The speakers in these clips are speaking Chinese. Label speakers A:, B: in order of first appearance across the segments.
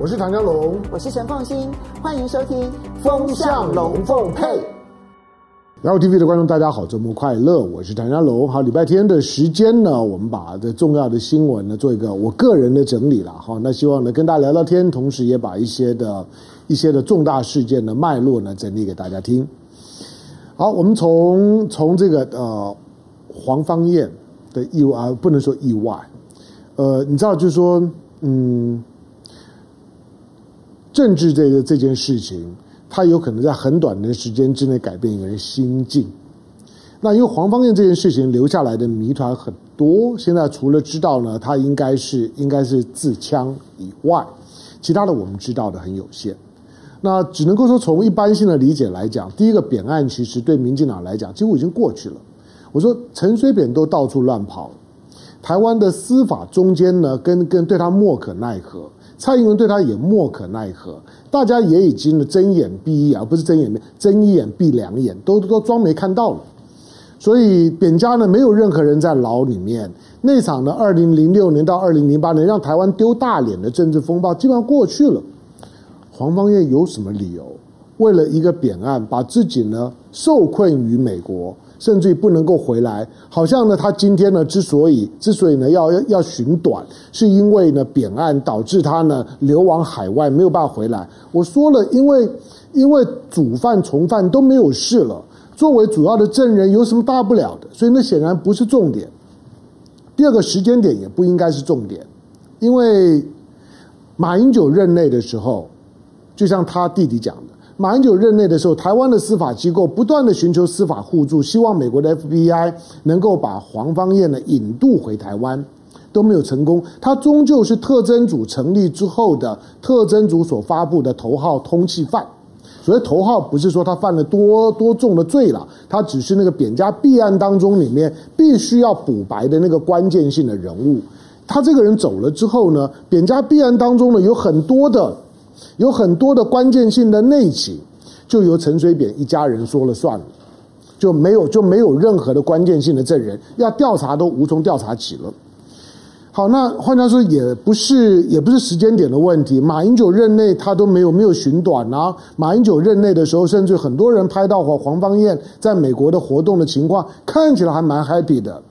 A: 我是唐江龙，
B: 我是陈凤新，欢迎收听《
A: 风向龙凤配》。然后 TV 的观众，大家好，周末快乐！我是唐家龙。好，礼拜天的时间呢，我们把这重要的新闻呢做一个我个人的整理了。好，那希望呢跟大家聊聊天，同时也把一些的一些的重大事件的脉络呢整理给大家听。好，我们从从这个呃黄芳彦的意外，不能说意外，呃，你知道，就是说，嗯，政治这个这件事情。他有可能在很短的时间之内改变一个人心境。那因为黄芳彦这件事情留下来的谜团很多，现在除了知道呢，他应该是应该是自枪以外，其他的我们知道的很有限。那只能够说从一般性的理解来讲，第一个扁案其实对民进党来讲几乎已经过去了。我说陈水扁都到处乱跑，台湾的司法中间呢，跟跟对他莫可奈何。蔡英文对他也莫可奈何，大家也已经睁眼闭一眼，而不是睁眼闭，睁一眼闭两眼，都都装没看到了。所以扁家呢，没有任何人在牢里面。那场呢，二零零六年到二零零八年让台湾丢大脸的政治风暴基本上过去了。黄芳彦有什么理由为了一个扁案，把自己呢受困于美国？甚至于不能够回来，好像呢，他今天呢，之所以之所以呢要要要寻短，是因为呢扁案导致他呢流亡海外，没有办法回来。我说了，因为因为主犯从犯都没有事了，作为主要的证人有什么大不了的？所以那显然不是重点。第二个时间点也不应该是重点，因为马英九任内的时候，就像他弟弟讲的。马英九任内的时候，台湾的司法机构不断的寻求司法互助，希望美国的 FBI 能够把黄芳燕呢引渡回台湾，都没有成功。他终究是特侦组成立之后的特侦组所发布的头号通缉犯。所谓头号，不是说他犯了多多重的罪了，他只是那个扁家弊案当中里面必须要补白的那个关键性的人物。他这个人走了之后呢，扁家弊案当中呢有很多的。有很多的关键性的内情，就由陈水扁一家人说了算了，就没有就没有任何的关键性的证人，要调查都无从调查起了。好，那换句话说，也不是也不是时间点的问题。马英九任内他都没有没有寻短啊。马英九任内的时候，甚至很多人拍到黄黄芳彦在美国的活动的情况，看起来还蛮 happy 的。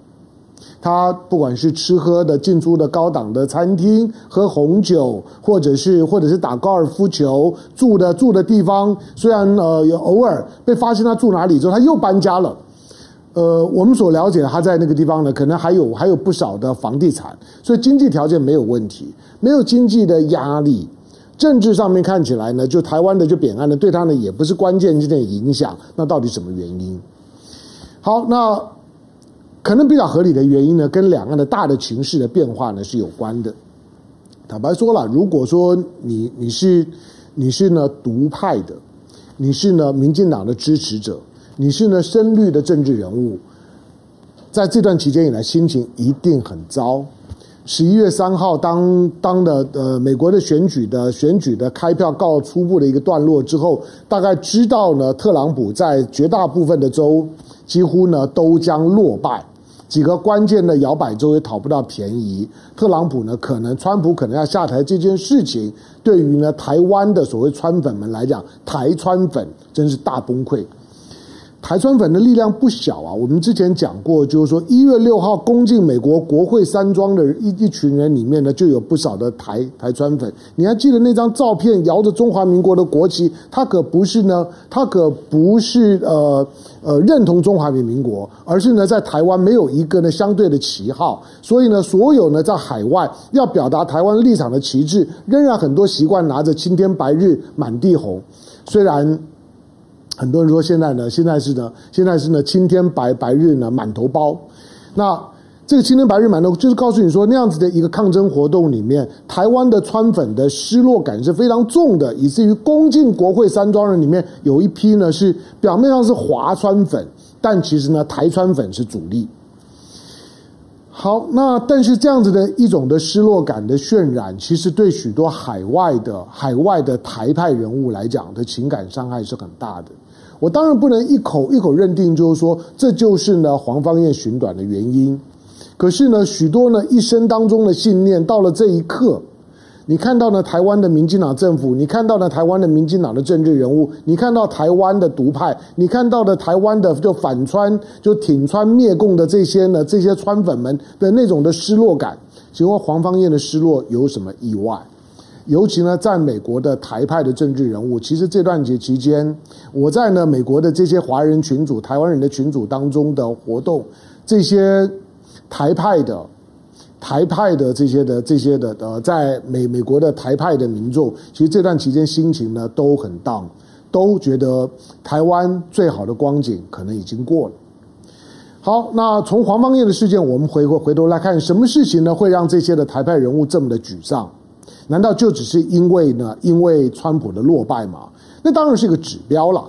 A: 他不管是吃喝的进出的高档的餐厅，喝红酒，或者是或者是打高尔夫球，住的住的地方，虽然呃有偶尔被发现他住哪里之后，他又搬家了。呃，我们所了解他在那个地方呢，可能还有还有不少的房地产，所以经济条件没有问题，没有经济的压力。政治上面看起来呢，就台湾的就扁案呢，对他呢也不是关键性的影响。那到底什么原因？好，那。可能比较合理的原因呢，跟两岸的大的情势的变化呢是有关的。坦白说了，如果说你你是你是呢独派的，你是呢民进党的支持者，你是呢深绿的政治人物，在这段期间以来心情一定很糟。十一月三号当当的呃美国的选举的选举的开票告初步的一个段落之后，大概知道呢特朗普在绝大部分的州几乎呢都将落败。几个关键的摇摆州也讨不到便宜，特朗普呢可能，川普可能要下台这件事情，对于呢台湾的所谓川粉们来讲，台川粉真是大崩溃。台川粉的力量不小啊！我们之前讲过，就是说一月六号攻进美国国会山庄的一一群人里面呢，就有不少的台台川粉。你还记得那张照片，摇着中华民国的国旗，他可不是呢，他可不是呃呃认同中华民国，而是呢在台湾没有一个呢相对的旗号。所以呢，所有呢在海外要表达台湾立场的旗帜，仍然很多习惯拿着青天白日满地红，虽然。很多人说现在呢，现在是呢，现在是呢，青天白白日呢满头包。那这个青天白日满头，就是告诉你说，那样子的一个抗争活动里面，台湾的川粉的失落感是非常重的，以至于攻进国会山庄人里面有一批呢是表面上是华川粉，但其实呢台川粉是主力。好，那但是这样子的一种的失落感的渲染，其实对许多海外的海外的台派人物来讲的情感伤害是很大的。我当然不能一口一口认定，就是说这就是呢黄芳彦寻短的原因。可是呢，许多呢一生当中的信念，到了这一刻，你看到呢台湾的民进党政府，你看到呢台湾的民进党的政治人物，你看到台湾的独派，你看到的台湾的就反川就挺川灭共的这些呢这些川粉们的那种的失落感，请问黄芳彦的失落有什么意外？尤其呢，在美国的台派的政治人物，其实这段节期间，我在呢美国的这些华人群组、台湾人的群组当中的活动，这些台派的、台派的这些的这些的呃，在美美国的台派的民众，其实这段期间心情呢都很 down，都觉得台湾最好的光景可能已经过了。好，那从黄芳彦的事件，我们回回回头来看，什么事情呢会让这些的台派人物这么的沮丧？难道就只是因为呢？因为川普的落败吗？那当然是一个指标了。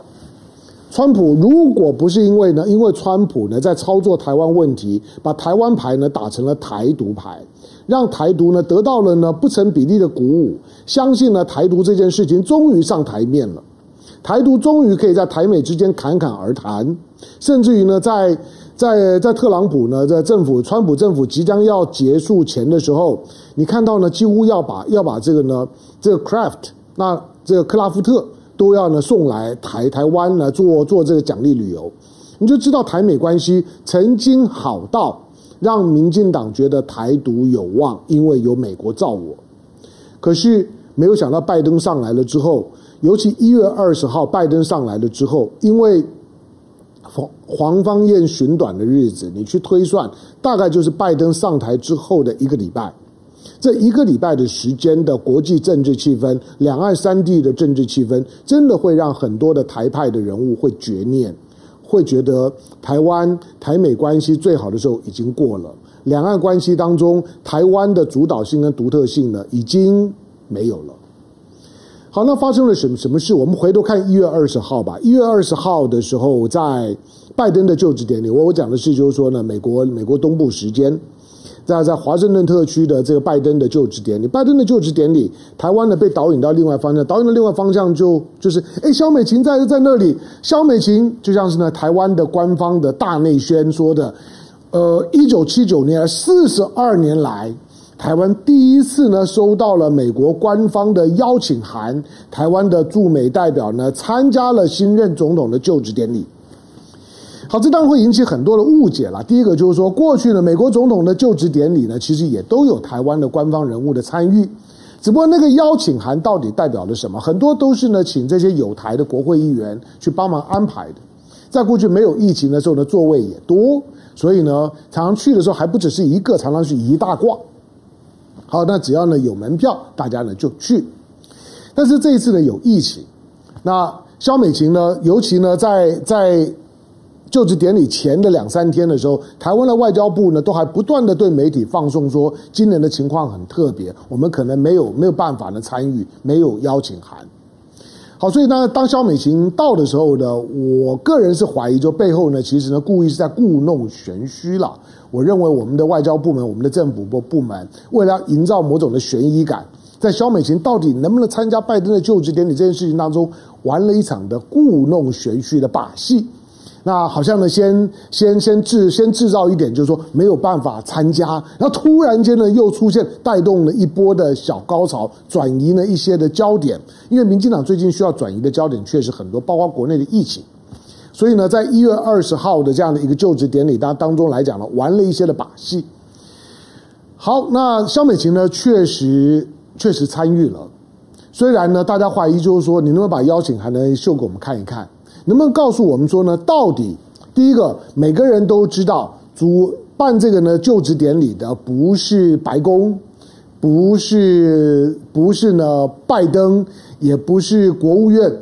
A: 川普如果不是因为呢，因为川普呢在操作台湾问题，把台湾牌呢打成了台独牌，让台独呢得到了呢不成比例的鼓舞，相信呢台独这件事情终于上台面了，台独终于可以在台美之间侃侃而谈，甚至于呢在。在在特朗普呢，在政府川普政府即将要结束前的时候，你看到呢，几乎要把要把这个呢，这个 Craft 那这个克拉夫特都要呢送来台台湾来做做这个奖励旅游，你就知道台美关系曾经好到让民进党觉得台独有望，因为有美国罩我。可是没有想到拜登上来了之后，尤其一月二十号拜登上来了之后，因为。黄黄芳彦寻短的日子，你去推算，大概就是拜登上台之后的一个礼拜。这一个礼拜的时间的国际政治气氛，两岸三地的政治气氛，真的会让很多的台派的人物会绝念，会觉得台湾台美关系最好的时候已经过了，两岸关系当中台湾的主导性跟独特性呢，已经没有了。好，那发生了什么什么事？我们回头看一月二十号吧。一月二十号的时候，在拜登的就职典礼，我我讲的是就是说呢，美国美国东部时间，在在华盛顿特区的这个拜登的就职典礼，拜登的就职典礼，台湾呢被导引到另外方向，导引的另外方向就就是，哎，萧美琴在在那里，萧美琴就像是呢台湾的官方的大内宣说的，呃，一九七九年四十二年来。台湾第一次呢收到了美国官方的邀请函，台湾的驻美代表呢参加了新任总统的就职典礼。好，这当然会引起很多的误解了。第一个就是说，过去呢美国总统的就职典礼呢，其实也都有台湾的官方人物的参与，只不过那个邀请函到底代表了什么？很多都是呢请这些有台的国会议员去帮忙安排的。在过去没有疫情的时候呢，座位也多，所以呢常常去的时候还不只是一个，常常是一大挂。好，那只要呢有门票，大家呢就去。但是这一次呢有疫情，那肖美琴呢，尤其呢在在就职典礼前的两三天的时候，台湾的外交部呢都还不断的对媒体放送说，今年的情况很特别，我们可能没有没有办法呢参与，没有邀请函。好，所以呢，当肖美琴到的时候呢，我个人是怀疑，就背后呢，其实呢，故意是在故弄玄虚了。我认为我们的外交部门、我们的政府部部门，为了营造某种的悬疑感，在肖美琴到底能不能参加拜登的就职典礼这件事情当中，玩了一场的故弄玄虚的把戏。那好像呢，先先先制先制造一点，就是说没有办法参加，然后突然间呢，又出现带动了一波的小高潮，转移了一些的焦点。因为民进党最近需要转移的焦点确实很多，包括国内的疫情。所以呢，在一月二十号的这样的一个就职典礼当当中来讲呢，玩了一些的把戏。好，那萧美琴呢，确实确实参与了。虽然呢，大家怀疑就是说，你能不能把邀请函呢秀给我们看一看？能不能告诉我们说呢？到底第一个，每个人都知道主办这个呢就职典礼的不是白宫，不是不是呢拜登，也不是国务院，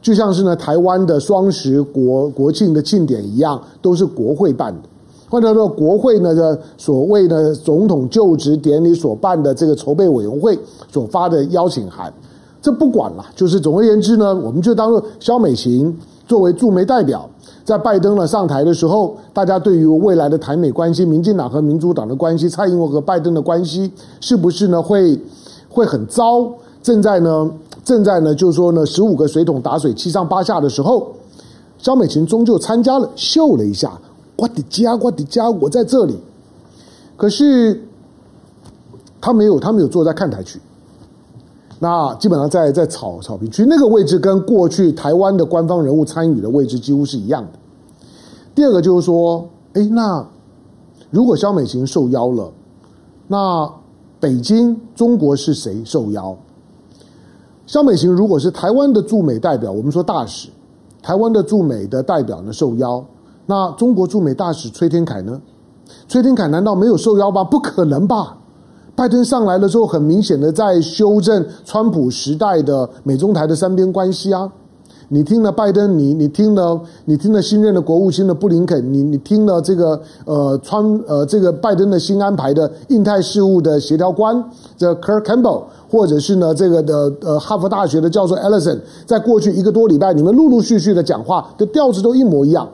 A: 就像是呢台湾的双十国国庆的庆典一样，都是国会办的。换句话说，国会呢的所谓的总统就职典礼所办的这个筹备委员会所发的邀请函，这不管了。就是总而言之呢，我们就当做萧美琴。作为驻美代表，在拜登呢上台的时候，大家对于未来的台美关系、民进党和民主党的关系、蔡英文和拜登的关系，是不是呢会会很糟？正在呢正在呢，就是说呢，十五个水桶打水七上八下的时候，萧美琴终究参加了，秀了一下，我的家，我的家，我在这里。可是他没有，他没有坐在看台区，那基本上在在草草坪区那个位置，跟过去台湾的官方人物参与的位置几乎是一样的。第二个就是说，哎，那如果萧美琴受邀了，那北京中国是谁受邀？萧美琴如果是台湾的驻美代表，我们说大使，台湾的驻美的代表呢受邀，那中国驻美大使崔天凯呢？崔天凯难道没有受邀吗？不可能吧！拜登上来了之后，很明显的在修正川普时代的美中台的三边关系啊。你听了拜登，你你听了你听了新任的国务卿的布林肯，你你听了这个呃川呃这个拜登的新安排的印太事务的协调官这 Kurt Campbell，或者是呢这个的呃哈佛大学的教授 Ellison，在过去一个多礼拜，你们陆陆续续的讲话的调子都一模一样。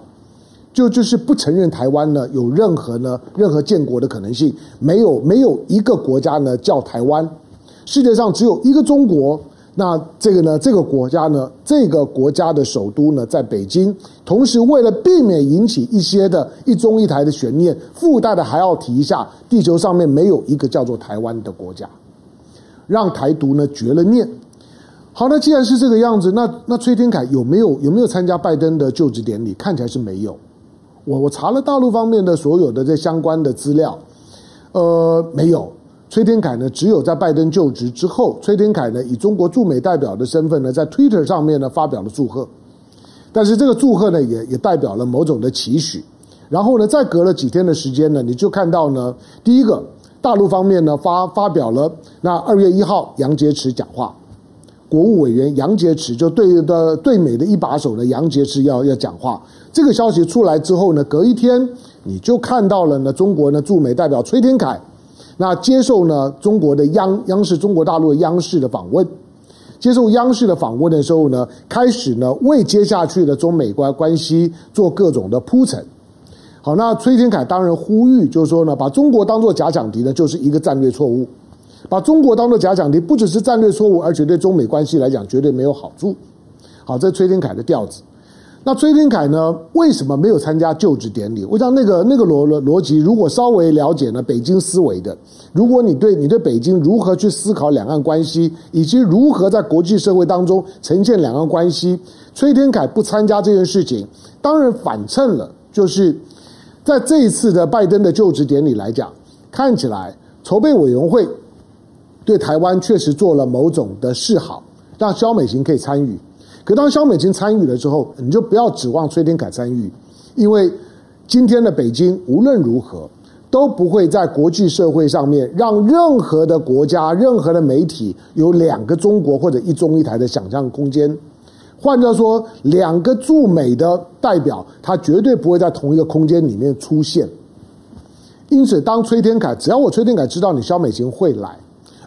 A: 就就是不承认台湾呢有任何呢任何建国的可能性，没有没有一个国家呢叫台湾，世界上只有一个中国。那这个呢这个国家呢这个国家的首都呢在北京，同时为了避免引起一些的一中一台的悬念，附带的还要提一下，地球上面没有一个叫做台湾的国家，让台独呢绝了念。好，那既然是这个样子，那那崔天凯有没有有没有参加拜登的就职典礼？看起来是没有。我我查了大陆方面的所有的这相关的资料，呃，没有。崔天凯呢，只有在拜登就职之后，崔天凯呢以中国驻美代表的身份呢，在 Twitter 上面呢发表了祝贺。但是这个祝贺呢，也也代表了某种的期许。然后呢，再隔了几天的时间呢，你就看到呢，第一个大陆方面呢发发表了那二月一号杨洁篪讲话。国务委员杨洁篪就对的对美的一把手呢，杨洁篪要要讲话。这个消息出来之后呢，隔一天你就看到了呢，中国呢驻美代表崔天凯，那接受呢中国的央央视中国大陆的央视的访问，接受央视的访问的时候呢，开始呢为接下去的中美关关系做各种的铺陈。好，那崔天凯当然呼吁，就是说呢，把中国当做假想敌呢，就是一个战略错误。把中国当做假想敌，不只是战略错误，而且对中美关系来讲绝对没有好处。好，这是崔天凯的调子。那崔天凯呢？为什么没有参加就职典礼？我想那个那个逻逻逻辑，如果稍微了解呢，北京思维的，如果你对你对北京如何去思考两岸关系，以及如何在国际社会当中呈现两岸关系，崔天凯不参加这件事情，当然反衬了。就是在这一次的拜登的就职典礼来讲，看起来筹备委员会。对台湾确实做了某种的示好，让萧美琴可以参与。可当肖美琴参与了之后，你就不要指望崔天凯参与，因为今天的北京无论如何都不会在国际社会上面让任何的国家、任何的媒体有两个中国或者一中一台的想象空间。换句话说，两个驻美的代表，他绝对不会在同一个空间里面出现。因此，当崔天凯，只要我崔天凯知道你肖美琴会来。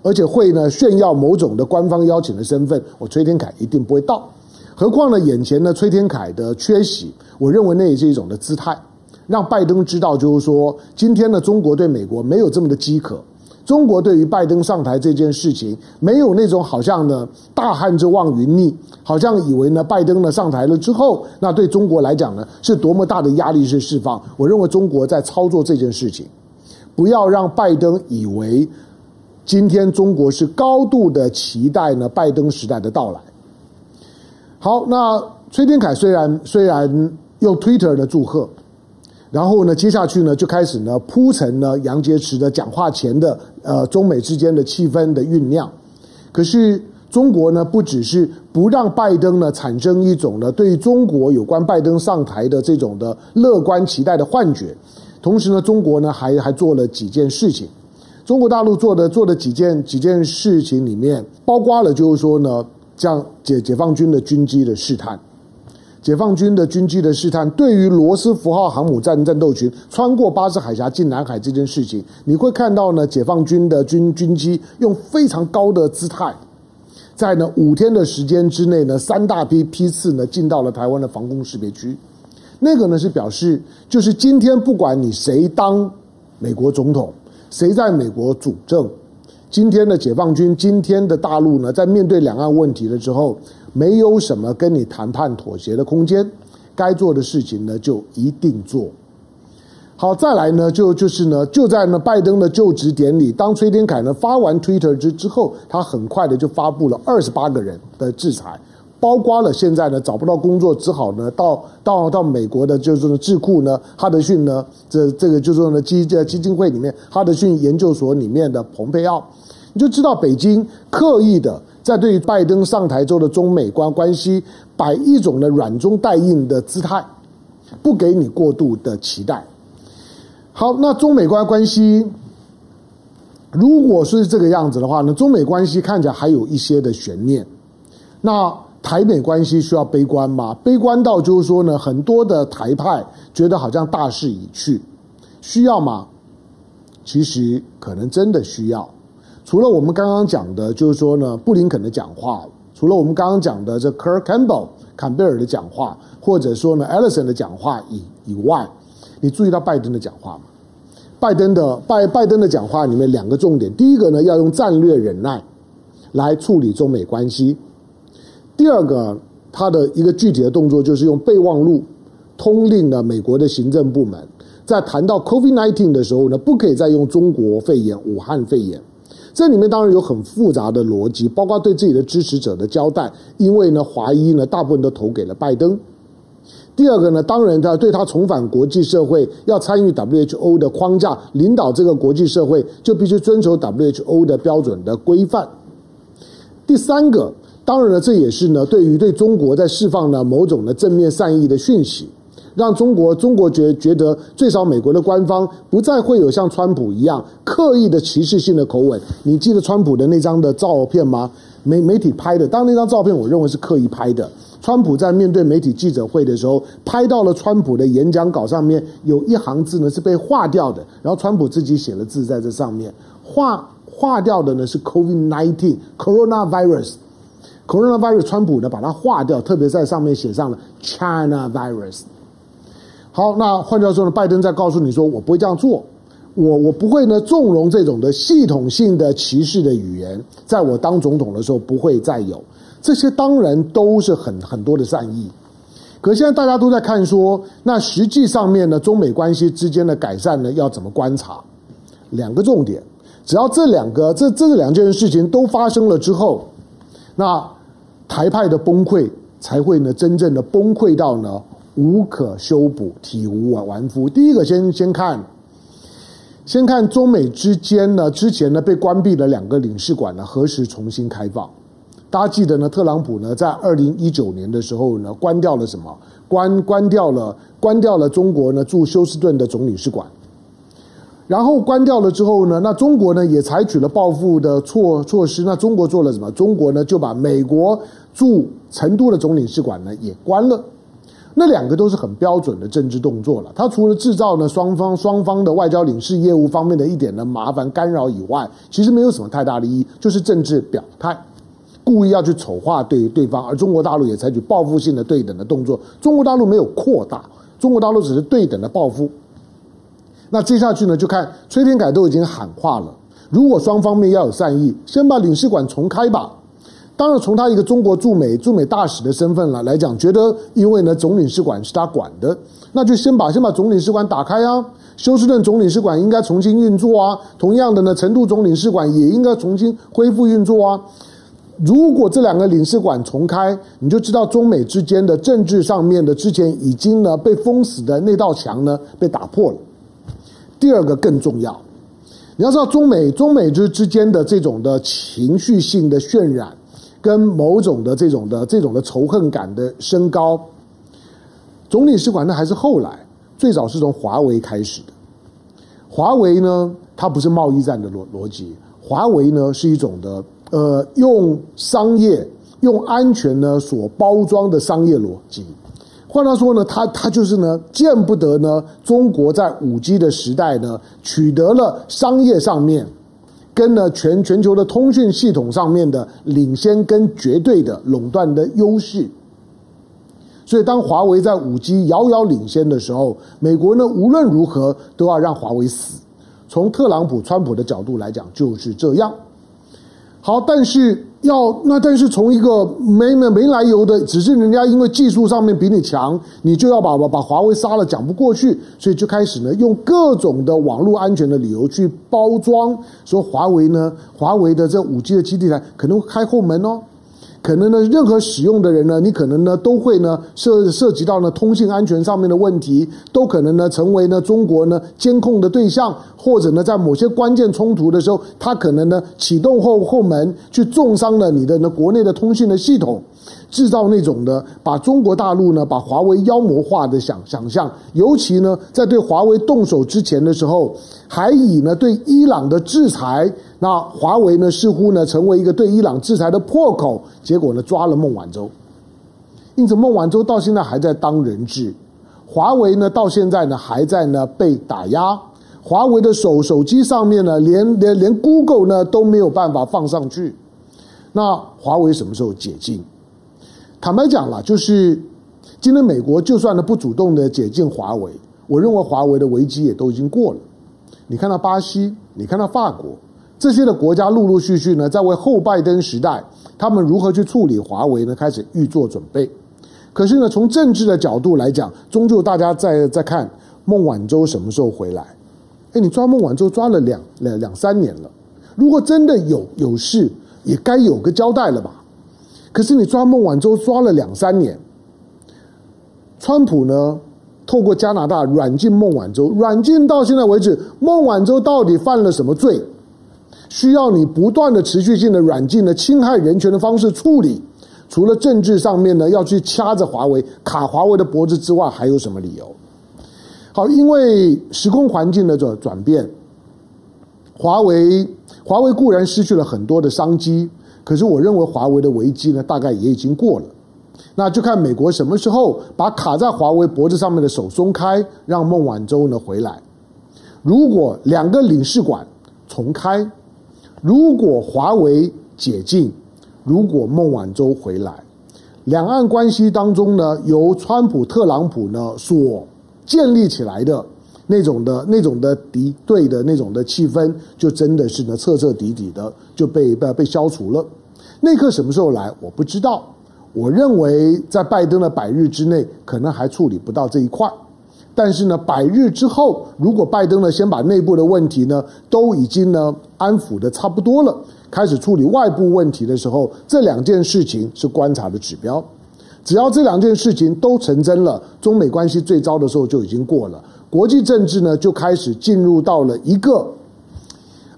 A: 而且会呢炫耀某种的官方邀请的身份，我崔天凯一定不会到。何况呢，眼前呢崔天凯的缺席，我认为那也是一种的姿态，让拜登知道，就是说今天呢中国对美国没有这么的饥渴，中国对于拜登上台这件事情，没有那种好像呢大汉之望云逆，好像以为呢拜登呢上台了之后，那对中国来讲呢是多么大的压力是释放。我认为中国在操作这件事情，不要让拜登以为。今天中国是高度的期待呢，拜登时代的到来。好，那崔天凯虽然虽然用 Twitter 的祝贺，然后呢，接下去呢就开始呢铺陈呢杨洁篪的讲话前的呃中美之间的气氛的酝酿。可是中国呢不只是不让拜登呢产生一种呢对于中国有关拜登上台的这种的乐观期待的幻觉，同时呢中国呢还还做了几件事情。中国大陆做的做的几件几件事情里面，包括了就是说呢，像解解放军的军机的试探，解放军的军机的试探，对于罗斯福号航母战战斗群穿过巴士海峡进南海这件事情，你会看到呢，解放军的军军机用非常高的姿态，在呢五天的时间之内呢，三大批批次呢进到了台湾的防空识别区，那个呢是表示，就是今天不管你谁当美国总统。谁在美国主政？今天的解放军，今天的大陆呢，在面对两岸问题的时候，没有什么跟你谈判妥协的空间，该做的事情呢就一定做。好，再来呢，就就是呢，就在呢拜登的就职典礼，当崔天凯呢发完 Twitter 之之后，他很快的就发布了二十八个人的制裁，包括了现在呢找不到工作，只好呢到到到美国的就是智库呢哈德逊呢这这个就是呢基基金会里面哈德逊研究所里面的蓬佩奥，你就知道北京刻意的在对拜登上台之后的中美关关系摆一种呢软中带硬的姿态，不给你过度的期待。好，那中美关关系如果是这个样子的话呢，中美关系看起来还有一些的悬念。那台美关系需要悲观吗？悲观到就是说呢，很多的台派觉得好像大势已去，需要吗？其实可能真的需要。除了我们刚刚讲的，就是说呢，布林肯的讲话，除了我们刚刚讲的这 Kurt Campbell 坎贝尔的讲话，或者说呢，Ellison 的讲话以以外。你注意到拜登的讲话吗？拜登的拜拜登的讲话里面两个重点，第一个呢，要用战略忍耐来处理中美关系；第二个，他的一个具体的动作就是用备忘录通令了美国的行政部门，在谈到 COVID-19 的时候呢，不可以再用中国肺炎、武汉肺炎。这里面当然有很复杂的逻辑，包括对自己的支持者的交代，因为呢，华裔呢大部分都投给了拜登。第二个呢，当然他对他重返国际社会，要参与 WHO 的框架，领导这个国际社会，就必须遵守 WHO 的标准的规范。第三个，当然了，这也是呢，对于对中国在释放呢某种的正面善意的讯息，让中国中国觉觉得最少美国的官方不再会有像川普一样刻意的歧视性的口吻。你记得川普的那张的照片吗？媒媒体拍的，当那张照片我认为是刻意拍的。川普在面对媒体记者会的时候，拍到了川普的演讲稿上面有一行字呢是被划掉的，然后川普自己写了字在这上面，划划掉的呢是 COVID-19 Corona virus，川普呢把它划掉，特别在上面写上了 China Virus。好，那换句话说呢，拜登在告诉你说，我不会这样做，我我不会呢纵容这种的系统性的歧视的语言，在我当总统的时候不会再有。这些当然都是很很多的善意，可现在大家都在看说，那实际上面呢，中美关系之间的改善呢，要怎么观察？两个重点，只要这两个这这两件事情都发生了之后，那台派的崩溃才会呢真正的崩溃到呢无可修补、体无完肤。第一个先先看，先看中美之间呢，之前呢被关闭的两个领事馆呢，何时重新开放？大家记得呢，特朗普呢在二零一九年的时候呢，关掉了什么？关关掉了关掉了中国呢驻休斯顿的总领事馆。然后关掉了之后呢，那中国呢也采取了报复的措措施。那中国做了什么？中国呢就把美国驻成都的总领事馆呢也关了。那两个都是很标准的政治动作了。它除了制造呢双方双方的外交领事业务方面的一点的麻烦干扰以外，其实没有什么太大的意义，就是政治表态。故意要去丑化对对方，而中国大陆也采取报复性的对等的动作。中国大陆没有扩大，中国大陆只是对等的报复。那接下去呢，就看崔天凯都已经喊话了，如果双方面要有善意，先把领事馆重开吧。当然，从他一个中国驻美驻美大使的身份来来讲，觉得因为呢总领事馆是他管的，那就先把先把总领事馆打开啊。休斯顿总领事馆应该重新运作啊。同样的呢，成都总领事馆也应该重新恢复运作啊。如果这两个领事馆重开，你就知道中美之间的政治上面的之前已经呢被封死的那道墙呢被打破了。第二个更重要，你要知道中美中美之之间的这种的情绪性的渲染，跟某种的这种的这种的仇恨感的升高，总领事馆呢还是后来最早是从华为开始的。华为呢，它不是贸易战的逻逻辑，华为呢是一种的。呃，用商业、用安全呢所包装的商业逻辑，换句话说呢，他他就是呢，见不得呢，中国在五 G 的时代呢，取得了商业上面跟呢全全球的通讯系统上面的领先跟绝对的垄断的优势。所以，当华为在五 G 遥遥领先的时候，美国呢无论如何都要让华为死。从特朗普、川普的角度来讲，就是这样。好，但是要那但是从一个没没没来由的，只是人家因为技术上面比你强，你就要把把把华为杀了，讲不过去，所以就开始呢用各种的网络安全的理由去包装，说华为呢，华为的这五 G 的基地台可能会开后门哦。可能呢，任何使用的人呢，你可能呢都会呢涉涉及到呢通信安全上面的问题，都可能呢成为呢中国呢监控的对象，或者呢在某些关键冲突的时候，他可能呢启动后后门去重伤了你的呢国内的通信的系统。制造那种的把中国大陆呢，把华为妖魔化的想想象，尤其呢，在对华为动手之前的时候，还以呢对伊朗的制裁，那华为呢似乎呢成为一个对伊朗制裁的破口，结果呢抓了孟晚舟，因此孟晚舟到现在还在当人质，华为呢到现在呢还在呢被打压，华为的手手机上面呢连连连 Google 呢都没有办法放上去，那华为什么时候解禁？坦白讲了，就是今天美国就算呢不主动的解禁华为，我认为华为的危机也都已经过了。你看到巴西，你看到法国这些的国家陆陆续续呢在为后拜登时代他们如何去处理华为呢开始预做准备。可是呢从政治的角度来讲，终究大家在在看孟晚舟什么时候回来？哎，你抓孟晚舟抓了两两两三年了，如果真的有有事，也该有个交代了吧？可是你抓孟晚舟抓了两三年，川普呢透过加拿大软禁孟晚舟，软禁到现在为止，孟晚舟到底犯了什么罪？需要你不断的持续性的软禁的侵害人权的方式处理？除了政治上面呢要去掐着华为卡华为的脖子之外，还有什么理由？好，因为时空环境的转转变，华为华为固然失去了很多的商机。可是我认为华为的危机呢，大概也已经过了。那就看美国什么时候把卡在华为脖子上面的手松开，让孟晚舟呢回来。如果两个领事馆重开，如果华为解禁，如果孟晚舟回来，两岸关系当中呢，由川普、特朗普呢所建立起来的那种的、那种的敌对的那种的气氛，就真的是呢彻彻底底的就被被被消除了。那一刻什么时候来？我不知道。我认为在拜登的百日之内，可能还处理不到这一块。但是呢，百日之后，如果拜登呢先把内部的问题呢都已经呢安抚的差不多了，开始处理外部问题的时候，这两件事情是观察的指标。只要这两件事情都成真了，中美关系最糟的时候就已经过了，国际政治呢就开始进入到了一个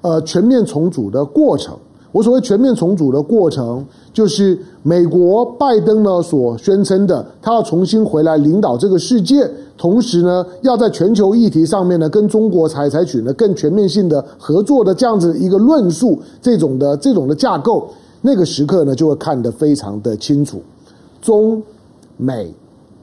A: 呃全面重组的过程。我所谓全面重组的过程，就是美国拜登呢所宣称的，他要重新回来领导这个世界，同时呢，要在全球议题上面呢，跟中国采采取呢更全面性的合作的这样子一个论述，这种的这种的架构，那个时刻呢，就会看得非常的清楚，中美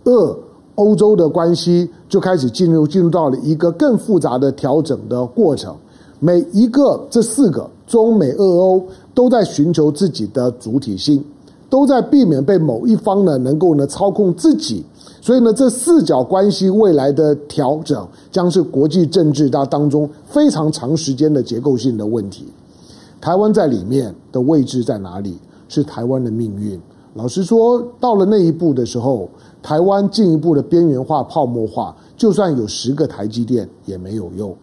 A: 俄欧洲的关系就开始进入进入到了一个更复杂的调整的过程，每一个这四个中美俄欧。都在寻求自己的主体性，都在避免被某一方呢能够呢操控自己，所以呢，这四角关系未来的调整将是国际政治当当中非常长时间的结构性的问题。台湾在里面的位置在哪里？是台湾的命运。老实说，到了那一步的时候，台湾进一步的边缘化、泡沫化，就算有十个台积电也没有用。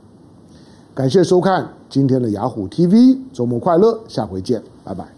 A: 感谢收看今天的雅虎 TV，周末快乐，下回见，拜拜。